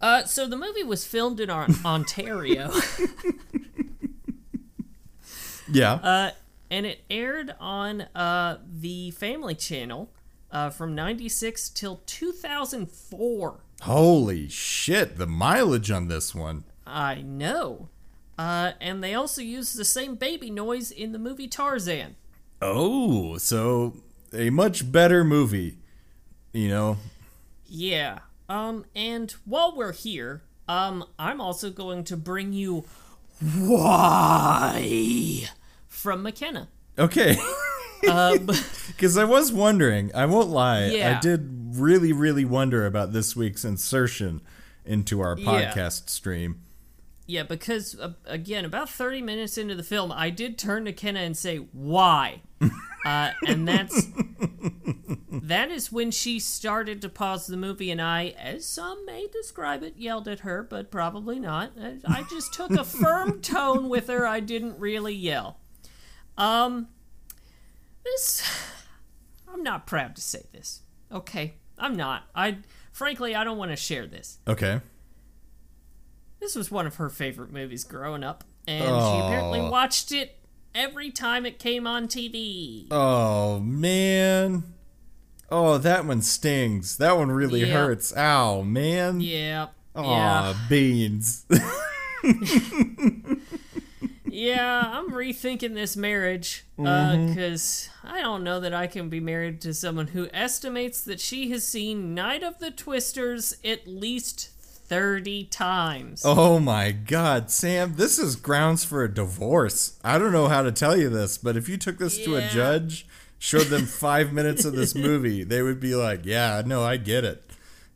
Uh, so the movie was filmed in on- Ontario, [laughs] Yeah. uh, and it aired on uh, the Family Channel uh, from '96 till 2004. Holy shit, the mileage on this one. I know. Uh, and they also used the same baby noise in the movie Tarzan. Oh, so a much better movie. You know, Yeah. Um, and while we're here, um, I'm also going to bring you why from McKenna. Okay. Um, [laughs] Because I was wondering, I won't lie, Yeah. I did really, really wonder about this week's insertion into our Yeah. podcast stream. Yeah, because uh, again, about 30 minutes into the film, I did turn to Kenna and say, "Why?" [laughs] uh, and that's that is when she started to pause the movie, and I, as some may describe it, yelled at her, but probably not. I, I just took a firm [laughs] tone with her. I didn't really yell. Um, this, I'm not proud to say this. Okay, I'm not. I, frankly, I don't want to share this. Okay. This was one of her favorite movies growing up, and she apparently watched it every time it came on TV. Oh, man. Oh, that one stings. That one really Yeah. hurts. Ow, man. yeah. Aw, Yeah. beans. [laughs] Yeah, I'm rethinking this marriage uh, mm-hmm. because I don't know that I can be married to someone who estimates that she has seen Night of the Twisters at least 30 times. oh my god, Sam, this is grounds for a divorce. I don't know how to tell you this, but if you took this to a judge, showed them [laughs] five minutes of this movie, they would be like, yeah, no, I get it.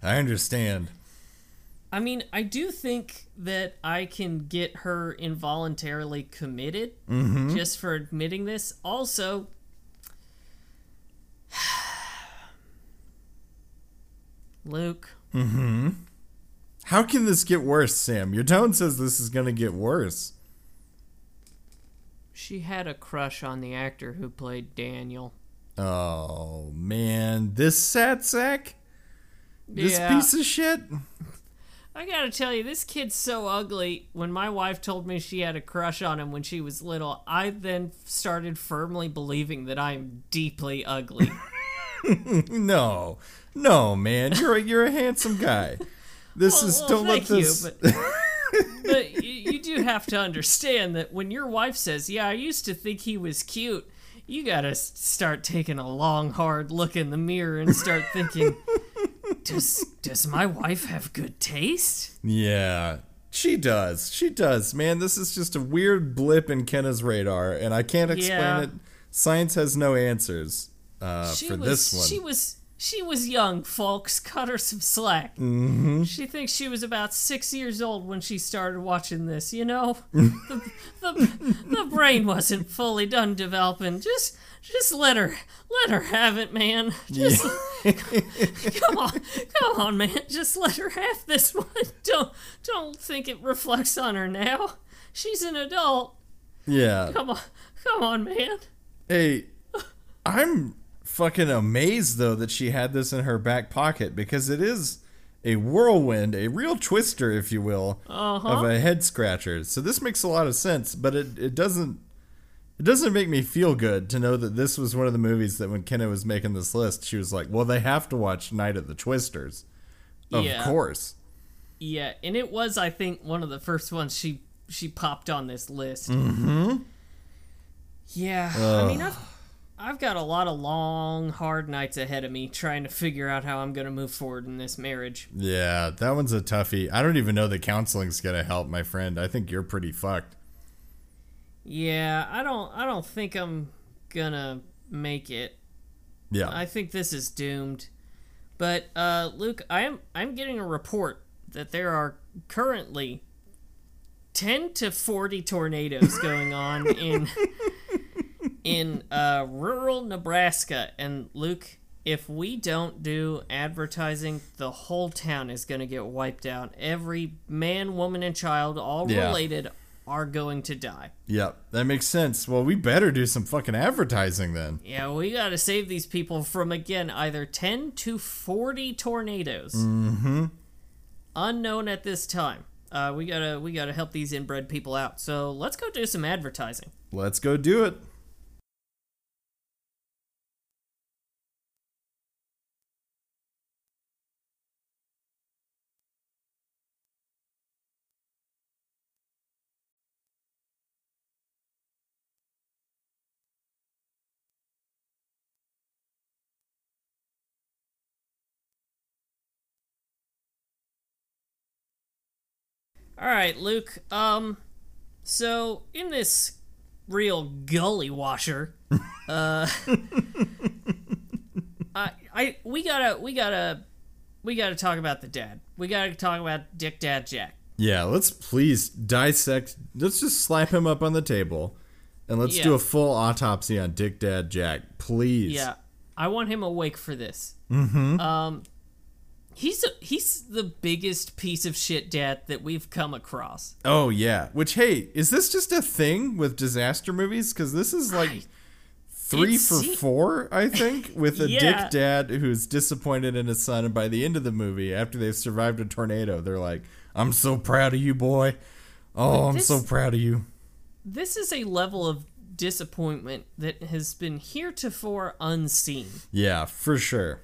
I understand. I mean, I do think that I can get her involuntarily committed mm-hmm. just for admitting this. Also, [sighs] Luke, mm-hmm. How can this get worse, Sam? Your tone says this is going to get worse. she had a crush on the actor who played Daniel. Oh, man. This sad sack? This Yeah. piece of shit? I gotta tell you, this kid's so ugly. When my wife told me she had a crush on him when she was little, I then started firmly believing that I'm deeply ugly. [laughs] No. No, man. You're a, you're a handsome guy. [laughs] This Well, is well, don't let thank you, this but, [laughs] but you, you do have to understand that when your wife says, "Yeah, I used to think he was cute," you gotta start taking a long, hard look in the mirror and start thinking, [laughs] "Does does my wife have good taste?" Yeah, she does. She does, man. This is just a weird blip in Kenna's radar, and I can't explain Yeah. it. Science has no answers uh, for was this one. she was she was young, folks. Cut her some slack. Mm-hmm. She thinks she was about six years old when she started watching this. You know, [laughs] the, the the brain wasn't fully done developing. Just just let her let her have it, man. Just [laughs] come on, come on, man. Just let her have this one. [laughs] Don't don't think it reflects on her now. She's an adult. yeah. Come on, come on, man. Hey, I'm fucking amazed though that she had this in her back pocket because it is a whirlwind, a real twister, if you will, of a head scratcher. So this makes a lot of sense, but it, it doesn't it doesn't make me feel good to know that this was one of the movies that when Kenna was making this list, she was like, "Well, they have to watch Night of the Twisters." Of Yeah. course. Yeah, and it was I think one of the first ones she she popped on this list. Mm-hmm. Yeah, I mean I've I've got a lot of long, hard nights ahead of me trying to figure out how I'm gonna move forward in this marriage. Yeah, that one's a toughie. I don't even know that counseling's gonna help, my friend. I think you're pretty fucked. Yeah, I don't I don't think I'm gonna make it. Yeah. I think this is doomed. But uh, Luke, I am I'm getting a report that there are currently ten to forty tornadoes going on [laughs] in in uh, rural Nebraska. And Luke, if we don't do advertising, the whole town is going to get wiped out. Every man, woman, and child, all Yeah. related, are going to die. Yep, that makes sense. Well, we better do some fucking advertising then. Yeah, we got to save these people from again either 10 to 40 tornadoes. Mm-hmm. Unknown at this time. Uh, we gotta we gotta help these inbred people out. So let's go do some advertising. Let's go do it. All right, Luke. Um, so in this real gully washer, [laughs] uh, I I we gotta we gotta we gotta talk about the dad. We gotta talk about Dick Dad Jack. Yeah, let's please dissect. Let's just slap him up on the table, and let's do a full autopsy on Dick Dad Jack, please. Yeah, I want him awake for this. Mm-hmm. Um, he's a, he's the biggest piece of shit dad that we've come across. Oh yeah. Which hey, is this just a thing with disaster movies? Because this is like three It for four, I think, [laughs] with a Yeah. dick dad who's disappointed in his son, and by the end of the movie, after they've survived a tornado, they're like, "I'm so proud of you, boy. Oh, I'm so proud of you." This is a level of disappointment that has been heretofore unseen. Yeah, for sure.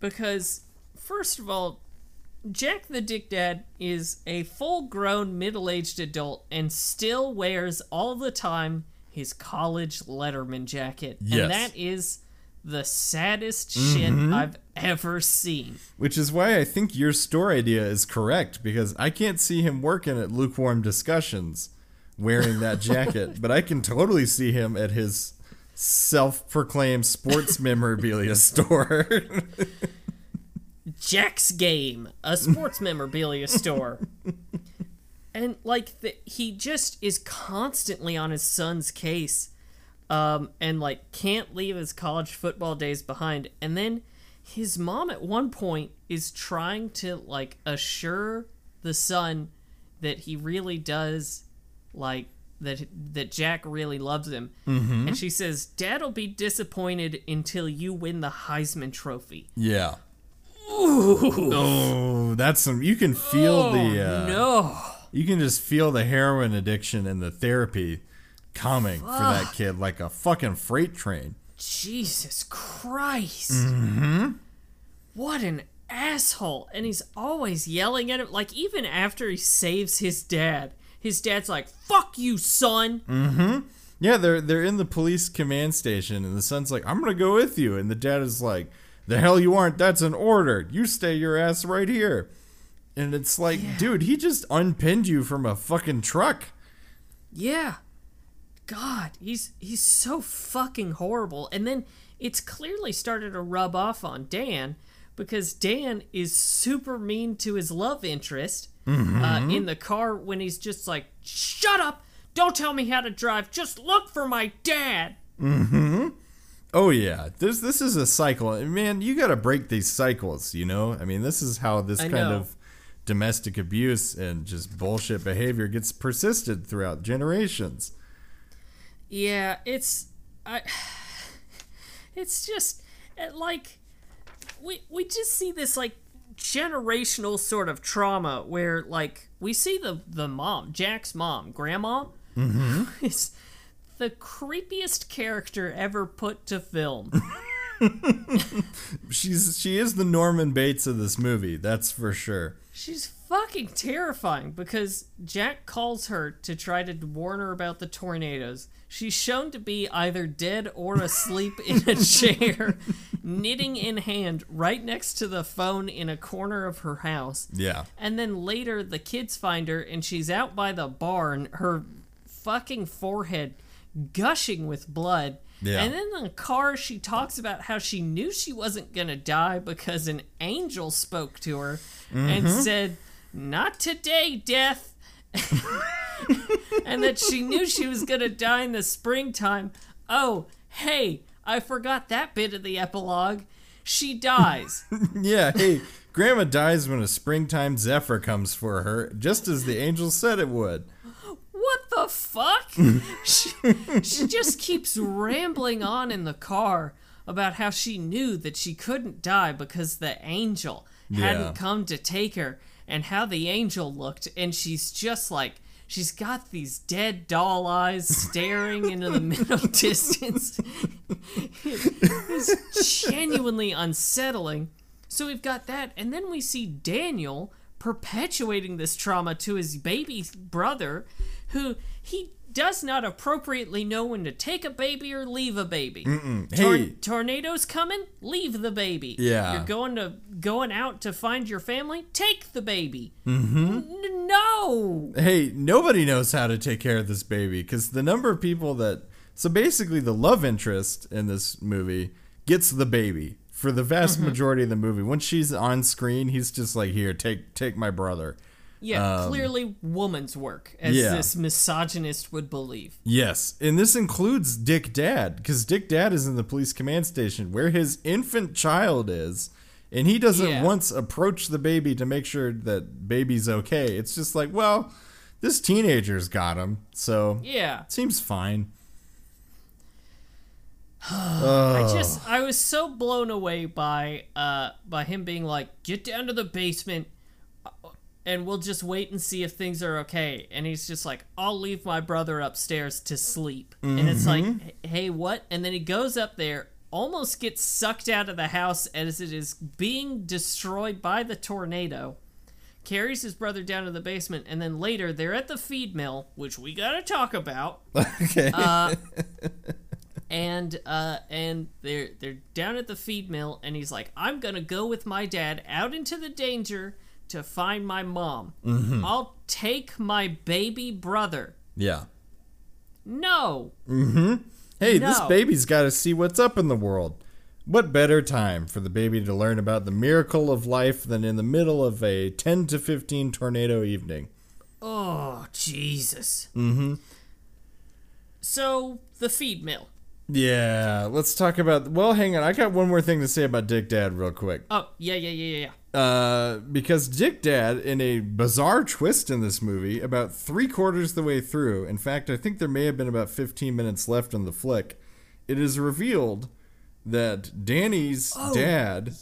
Because, first of all, Jack the Dick Dad is a full grown middle aged adult and still wears all the time his college Letterman jacket. Yes. And that is the saddest shit mm-hmm. I've ever seen. Which is why I think your store idea is correct because I can't see him working at lukewarm discussions wearing that [laughs] jacket, but I can totally see him at his self-proclaimed sports memorabilia [laughs] store. [laughs] Jack's Game, a sports [laughs] memorabilia store. And like the, he just is constantly on his son's case um and like can't leave his college football days behind. And then his mom at one point is trying to like assure the son that he really does like that that Jack really loves him. And she says, "Dad'll be disappointed until you win the Heisman trophy." yeah. Oh, that's some. You can feel the. Uh, No. You can just feel the heroin addiction and the therapy coming for that kid like a fucking freight train. Jesus Christ. Mm-hmm. What an asshole. And he's always yelling at him. Like, even after he saves his dad, his dad's like, fuck you, son. Mm-hmm. Yeah, they're they're in the police command station, and the son's like, "I'm gonna go with you," and the dad is like, "The hell you aren't! That's an order. You stay your ass right here." And it's like, dude, he just unpinned you from a fucking truck. Yeah. God, he's he's so fucking horrible. And then it's clearly started to rub off on Dan because Dan is super mean to his love interest uh, in the car when he's just like, "Shut up! Don't tell me how to drive. Just look for my dad." Oh yeah, this this is a cycle, man. You got to break these cycles. You know, I mean, this is how this I kind know. of domestic abuse and just bullshit behavior gets persisted throughout generations. Yeah, it's I [sighs] it's just uh, like we we just see this like generational sort of trauma where like we see the the mom, Jack's mom, grandma, [laughs] is the creepiest character ever put to film. [laughs] She's she is the Norman Bates of this movie. That's for sure. She's fucking terrifying because Jack calls her to try to warn her about the tornadoes. She's shown to be either dead or asleep in a [laughs] chair, knitting in hand right next to the phone in a corner of her house. Yeah. And then later, the kids find her and she's out by the barn, her fucking forehead gushing with blood. Yeah. And then in the car, she talks about how she knew she wasn't going to die because an angel spoke to her and mm-hmm. said, Not today, death. and that she knew she was going to die in the springtime. Oh, hey, I forgot that bit of the epilogue. She dies. [laughs] Yeah, hey, Grandma dies when a springtime zephyr comes for her, just as the angel said it would. The fuck? [laughs] she, she just keeps rambling on in the car about how she knew that she couldn't die because the angel hadn't Yeah. come to take her and how the angel looked. And she's just like, she's got these dead doll eyes staring into the [laughs] middle distance. it's genuinely unsettling. So we've got that, and then we see Daniel perpetuating this trauma to his baby brother, who he does not appropriately know when to take a baby or leave a baby. Tor- Hey. tornadoes coming? Leave the baby. Yeah. You're going to going out to find your family? Take the baby. Mm-hmm. no. Hey, nobody knows how to take care of this baby because the number of people that. So basically, the love interest in this movie gets the baby for the vast Mm-hmm. majority of the movie. Once she's on screen, he's just like, "Here, take take my brother." Yeah, clearly woman's work, as yeah. this misogynist would believe. Yes, and this includes Dick Dad because Dick Dad is in the police command station where his infant child is, and he doesn't Yeah. once approach the baby to make sure that baby's okay. It's just like, well, this teenager's got him, so Yeah. seems fine. [sighs] I just I was so blown away by uh by him being like, "Get down to the basement and we'll just wait and see if things are okay." And he's just like, "I'll leave my brother upstairs to sleep." And it's like, "Hey, what?" And then he goes up there, almost gets sucked out of the house as it is being destroyed by the tornado. Carries his brother down to the basement, and then later they're at the feed mill, which we gotta talk about [laughs] Okay. and uh and they're they're down at the feed mill and he's like i'm gonna go with my dad out into the danger to find my mom Mm-hmm. i'll take my baby brother yeah. no Mm-hmm. Hey, this baby's got to see what's up in the world. What better time for the baby to learn about the miracle of life than in the middle of a 10 to 15 tornado evening? oh jesus mm-hmm so the feed mill Yeah, let's talk about. Well, hang on. I got one more thing to say about Dick Dad, real quick. oh yeah yeah yeah yeah yeah Uh, because Dick Dad, in a bizarre twist in this movie, about three quarters the way through, in fact, I think there may have been about 15 minutes left in the flick, it is revealed that Danny's dad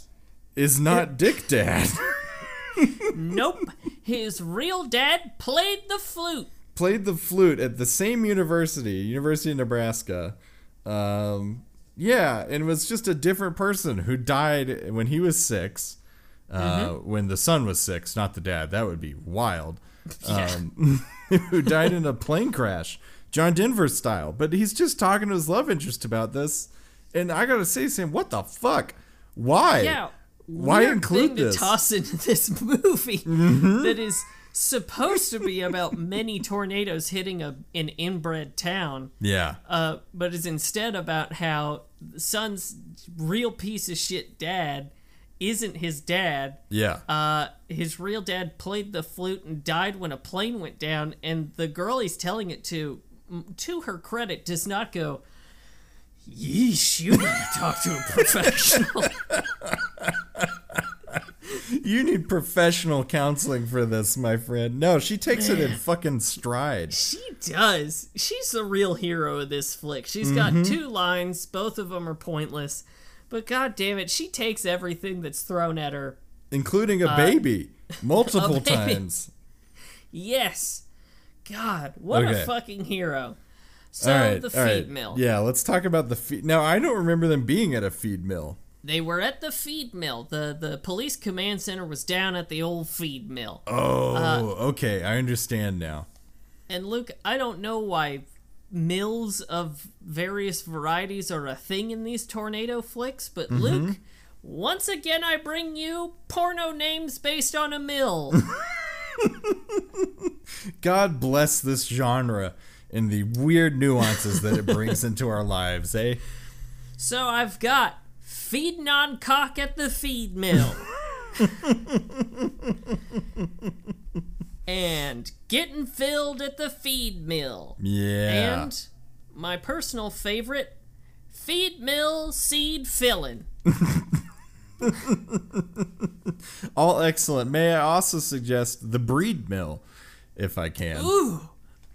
is not [laughs] Dick Dad. nope his real dad played the flute Played the flute at the same university, University of Nebraska. Um, yeah, and was just a different person who died when he was six. Uh, when the son was six, not the dad. That would be wild. [laughs] Um, [laughs] who died in a plane crash, John Denver style. But he's just talking to his love interest about this, and I gotta say, Sam, what the fuck? Why? Yeah. Why include this? to toss into [laughs] this movie that is supposed to be about many tornadoes hitting a an inbred town, Yeah. uh, but is instead about how the son's real piece of shit dad isn't his dad. Yeah. Uh, his real dad played the flute and died when a plane went down, and the girl he's telling it to, to her credit, does not go. Yeesh, you need to talk to a [laughs] professional. You need professional counseling for this, my friend. No, she takes it in fucking stride. She does. She's the real hero of this flick. She's Mm-hmm. got two lines, both of them are pointless, but god damn it, she takes everything that's thrown at her including a baby [laughs] multiple Uh, baby. times. Yes. God, what Okay. a fucking hero. So right, the feed right. mill. Yeah, let's talk about the feed. Now, I don't remember them being at a feed mill. They were at the feed mill. The the police command center was down at the old feed mill. Oh, Uh, okay, I understand now. And Luke, I don't know why mills of various varieties are a thing in these tornado flicks, but Mm-hmm. Luke, once again I bring you porno names based on a mill. [laughs] God bless this genre and the weird nuances that it brings into our lives, eh? so I've got feeding on cock at the feed mill. [laughs] and getting filled at the feed mill. Yeah. And my personal favorite, feed mill seed filling. [laughs] All excellent. May I also suggest the breed mill, if I can. Ooh,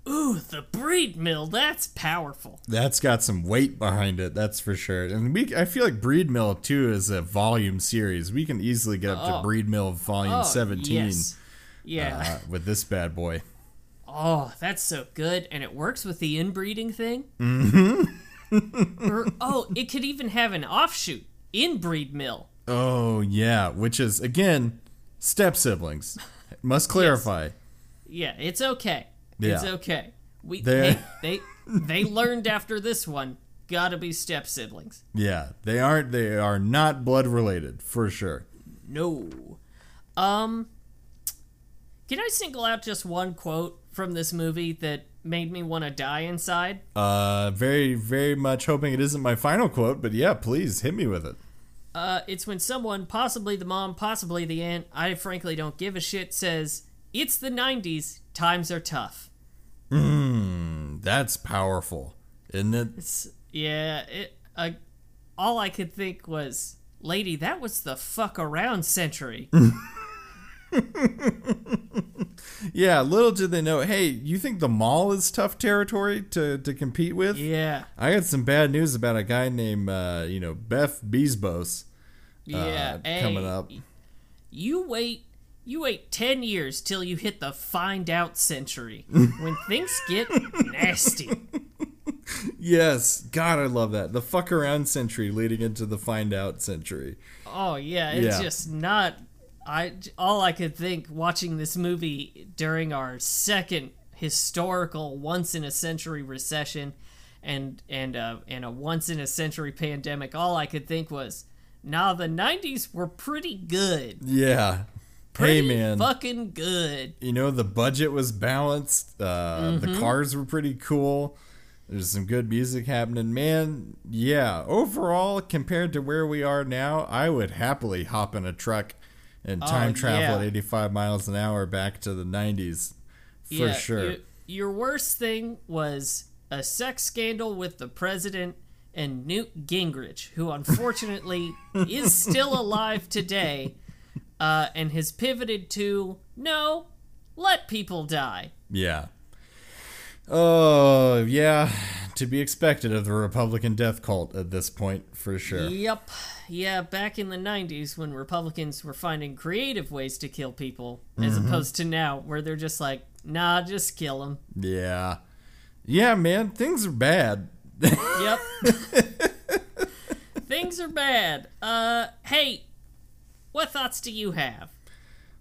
ooh, the breed mill. That's powerful. That's got some weight behind it, that's for sure. And we, I feel like Breed Mill too is a volume series. We can easily get up Oh. to Breed Mill volume Oh, seventeen yes. Yeah. uh, with this bad boy. oh, that's so good, and it works with the inbreeding thing. Mm-hmm. or, oh, it could even have an offshoot inbreed mill. Oh yeah, which is again step siblings. Must clarify. Yeah, it's okay. It's okay. We They're- hey, [laughs] they they learned after this one. Gotta be step siblings. Yeah, they aren't. They are not blood related for sure. No. Um Can I single out just one quote from this movie that made me want to die inside? Uh, very, very much hoping it isn't my final quote, but yeah, please hit me with it. Uh it's when someone, possibly the mom, possibly the aunt, I frankly don't give a shit, says, "It's the 90s, times are tough." Mmm, that's powerful, isn't it? It's yeah, it uh, all I could think was, "Lady, that was the fuck around century." [laughs] [laughs] Yeah, little did they know. Hey, you think the mall is tough territory to, to compete with? yeah. I got some bad news about a guy named, uh, you know, Jeff Bezos Yeah, uh, coming hey, up. You wait, you wait ten years till you hit the find out century [laughs] when things get nasty. [laughs] Yes, God, I love that. The fuck around century leading into the find out century. Oh yeah, it's Yeah. just not. I all I could think watching this movie during our second historical once in a century recession, and and uh, and a once in a century pandemic. All I could think was, nah, the '90s were pretty good. Yeah. Pretty hey, man. fucking good. you know the budget was balanced uh Mm-hmm. the cars were pretty cool there's some good music happening man yeah overall compared to where we are now i would happily hop in a truck and time travel Oh, yeah. at 85 miles an hour back to the 90s for yeah, sure you- your worst thing was a sex scandal with the president and Newt Gingrich, who [laughs] unfortunately is still alive today, uh, and has pivoted to no, let people die. yeah oh yeah to be expected of the republican death cult at this point for sure Yep. Yeah, back in the 90s when Republicans were finding creative ways to kill people, as Mm-hmm. opposed to now where they're just like, nah, just kill them. yeah yeah man things are bad Yep. [laughs] Things are bad. Uh, hey, what thoughts do you have?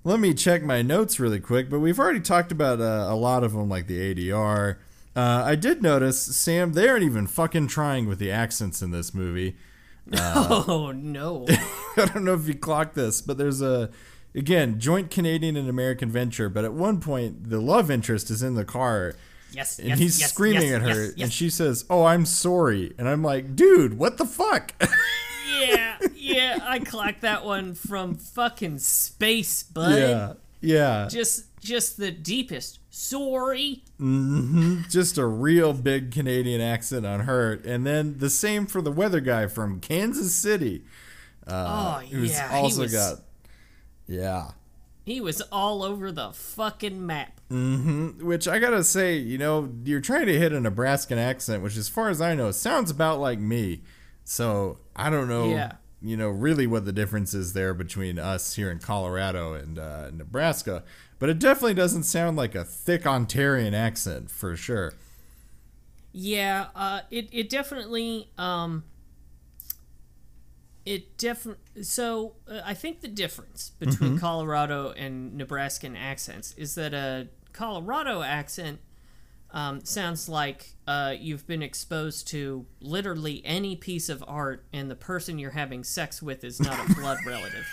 Let me check my notes really quick, but we've already talked about uh, a lot of them, like the ADR. Uh, I did notice, Sam, they aren't even fucking trying with the accents in this movie. Uh, [laughs] oh no. [laughs] I don't know if you clocked this, but there's a, again, joint Canadian and American venture, but at one point, the love interest is in the car. Yes, And yes, he's yes, screaming yes, at her, and she says, "Oh, I'm sorry." And I'm like, "Dude, what the fuck?" [laughs] yeah, yeah, I clocked that one from fucking space, bud. yeah, yeah. Just just the deepest. Sorry. Mm-hmm. just a real big Canadian accent on her, and then the same for the weather guy from Kansas City, oh who's yeah, also he was got, yeah. he was all over the fucking map. Mm-hmm. Which I gotta say, you know, you're trying to hit a Nebraskan accent, which, as far as I know, sounds about like me. So I don't know. Yeah. You know, really what the difference is there between us here in Colorado and uh, Nebraska. But it definitely doesn't sound like a thick Ontarian accent for sure. Yeah, uh, it it definitely um, it definitely. So uh, I think the difference between Colorado and Nebraskan accents is that a Colorado accent um, sounds like uh, you've been exposed to literally any piece of art, and the person you're having sex with is not a blood [laughs] relative.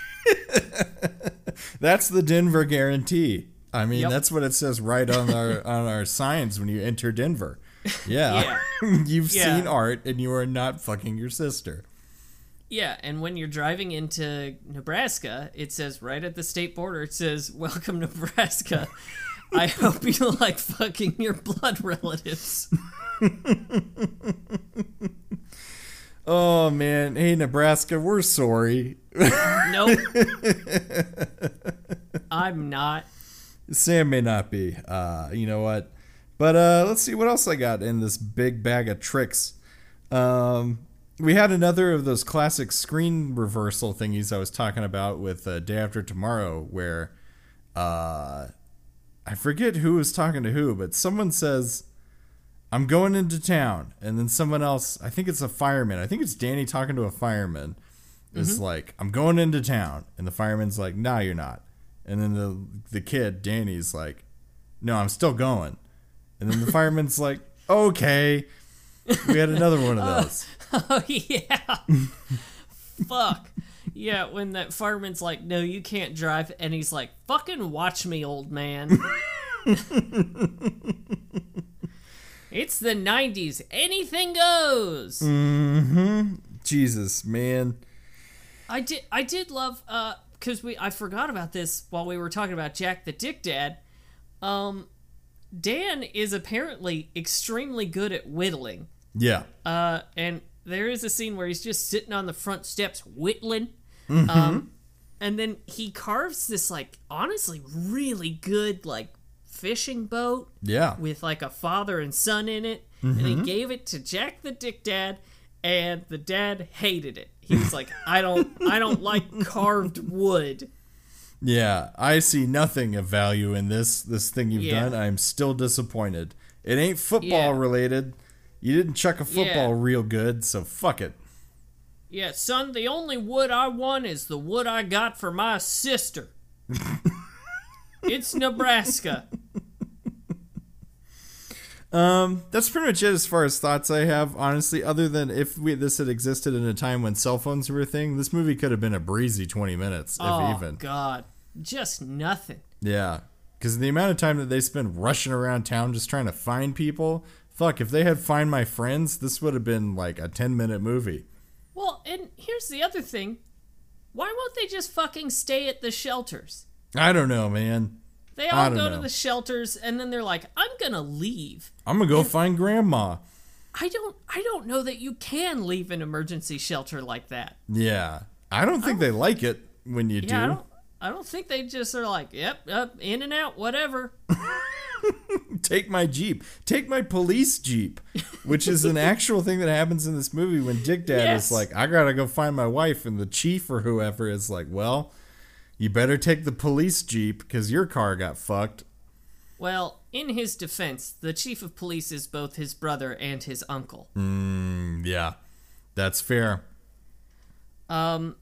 [laughs] That's the Denver guarantee. I mean, Yep. that's what it says right on our [laughs] on our signs when you enter Denver. Yeah, you've Yeah. seen art, and you are not fucking your sister. Yeah, and when you're driving into Nebraska, it says right at the state border, it says, Welcome, Nebraska. I hope you [laughs] like fucking your blood relatives. [laughs] Oh man, hey Nebraska, we're sorry. Nope. [laughs] I'm not. Sam may not be. Uh, you know what? But uh, let's see what else I got in this big bag of tricks. Um, we had another of those classic screen reversal thingies I was talking about with uh, Day After Tomorrow, where uh, I forget who was talking to who, but someone says, I'm going into town. And then someone else, I think it's a fireman, I think it's Danny talking to a fireman, is mm-hmm. like, I'm going into town. And the fireman's like, Nah, you're not. And then the the kid, Danny's like, No, I'm still going. And then the [laughs] fireman's like, Okay. We had another one of [laughs] oh, those. [laughs] Oh, yeah. Fuck. Yeah, when that fireman's like, No, you can't drive. And he's like, Fucking watch me, old man. [laughs] it's the 90s. Anything goes. Jesus, man. I did I did love uh cuz we I forgot about this while we were talking about Jack the Dick Dad. Um Dan is apparently extremely good at whittling. Yeah. Uh and there is a scene where he's just sitting on the front steps whittling. Um and then he carves this like honestly really good like fishing boat Yeah. with like a father and son in it, and he gave it to Jack the Dick Dad, and the dad hated it. He was like, "I don't, I don't like carved wood." Yeah, I see nothing of value in this this thing you've Yeah. done. I'm still disappointed. It ain't football Yeah. related. You didn't chuck a football Yeah. real good, so fuck it. Yeah, son, the only wood I want is the wood I got for my sister. [laughs] it's Nebraska. Um, that's pretty much it as far as thoughts I have. Honestly, other than if we this had existed in a time when cell phones were a thing, this movie could have been a breezy twenty minutes, if even. oh even. God, just nothing. Yeah, because the amount of time that they spend rushing around town just trying to find people. Fuck, if they had Find My Friends, this would have been like a ten minute movie. Well, and here's the other thing: why won't they just fucking stay at the shelters? I don't know, man. They all go know. to the shelters, and then they're like, "I'm gonna leave." I'm gonna go find Grandma. I don't I don't know that you can leave an emergency shelter like that. Yeah, I don't think they like it when you Yeah, I do. I don't think they just are like, "Yep, up, in and out, whatever." [laughs] Take my jeep. Take my police jeep, which is an actual thing that happens in this movie when Dick Dad Yes. is like, "I gotta go find my wife," and the chief or whoever is like, "Well, you better take the police jeep because your car got fucked." Well, in his defense, the chief of police is both his brother and his uncle. Mm, yeah, that's fair. Um,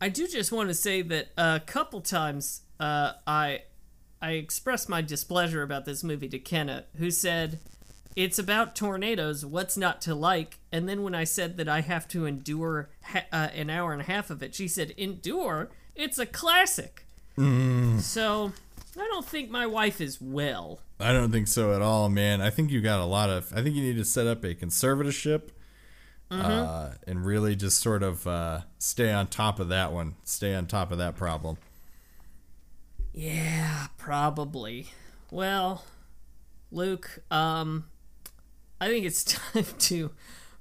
I do just want to say that a couple times uh, I I expressed my displeasure about this movie to Kenna, who said it's about tornadoes. What's not to like? And then when I said that I have to endure ha- uh, an hour and a half of it, she said, "Endure? It's a classic." So I don't think my wife is well. I don't think so at all, man. I think you got a lot of. I think you need to set up a conservatorship, uh, and really just sort of uh, stay on top of that one. Stay on top of that problem. Yeah, probably. Well, Luke, um, I think it's [laughs] time to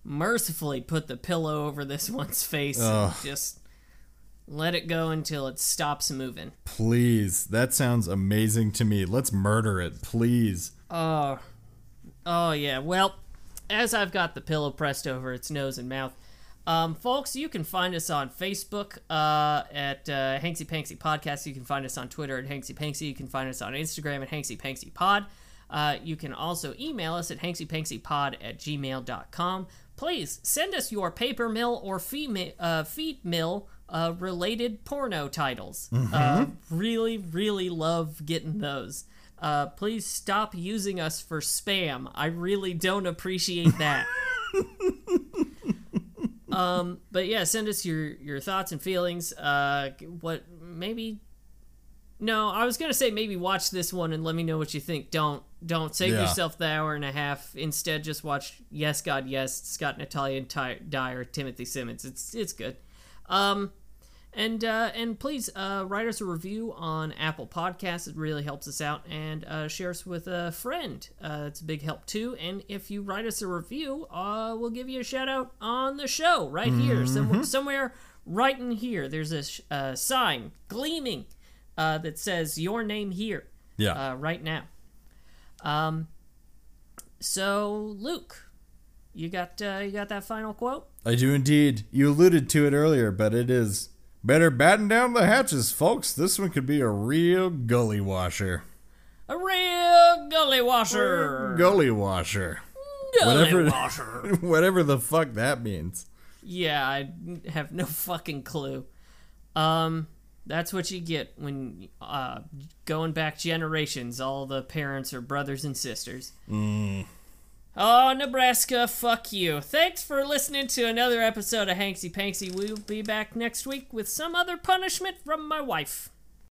mercifully put the pillow over this one's face Ugh. and just let it go until it stops moving. Please, that sounds amazing to me. Let's murder it, please. Oh, oh yeah. Well, as I've got the pillow pressed over its nose and mouth, Um, folks, you can find us on Facebook uh, at uh, Hanksy Panksy Podcast. You can find us on Twitter at Hanksy Panksy. You can find us on Instagram at Hanksy Panksy Pod. Uh, you can also email us at hanksypanksypod at gmail.com. Please send us your paper mill or feed, uh, feed mill uh, related porno titles. Uh, really, really love getting those. Uh, please stop using us for spam. I really don't appreciate that. [laughs] um, but yeah, send us your your thoughts and feelings. Uh, what maybe? No, I was gonna say maybe watch this one and let me know what you think. Don't don't save Yeah. yourself the hour and a half. Instead, just watch Yes God Yes, Scott Natalia Dyer, Timothy Simons. It's it's good. Um, and uh, and please uh, write us a review on Apple Podcasts. It really helps us out. And uh, share us with a friend. Uh, it's a big help too. And if you write us a review, uh, we'll give you a shout out on the show right here, somewhere, somewhere right in here. There's a sh- uh, sign gleaming uh, that says your name here Yeah. uh, right now. Um, so Luke, you got uh, you got that final quote? I do indeed. You alluded to it earlier, but it is better batten down the hatches, folks. This one could be a real gully washer. A real gully washer. Gully washer. Gully Whatever- washer. [laughs] Whatever the fuck that means. Yeah, I have no [laughs] fucking clue. Um, that's what you get when uh, going back generations. All the parents are brothers and sisters. Oh, Nebraska, fuck you. Thanks for listening to another episode of Hanksy Panksy. We'll be back next week with some other punishment from my wife.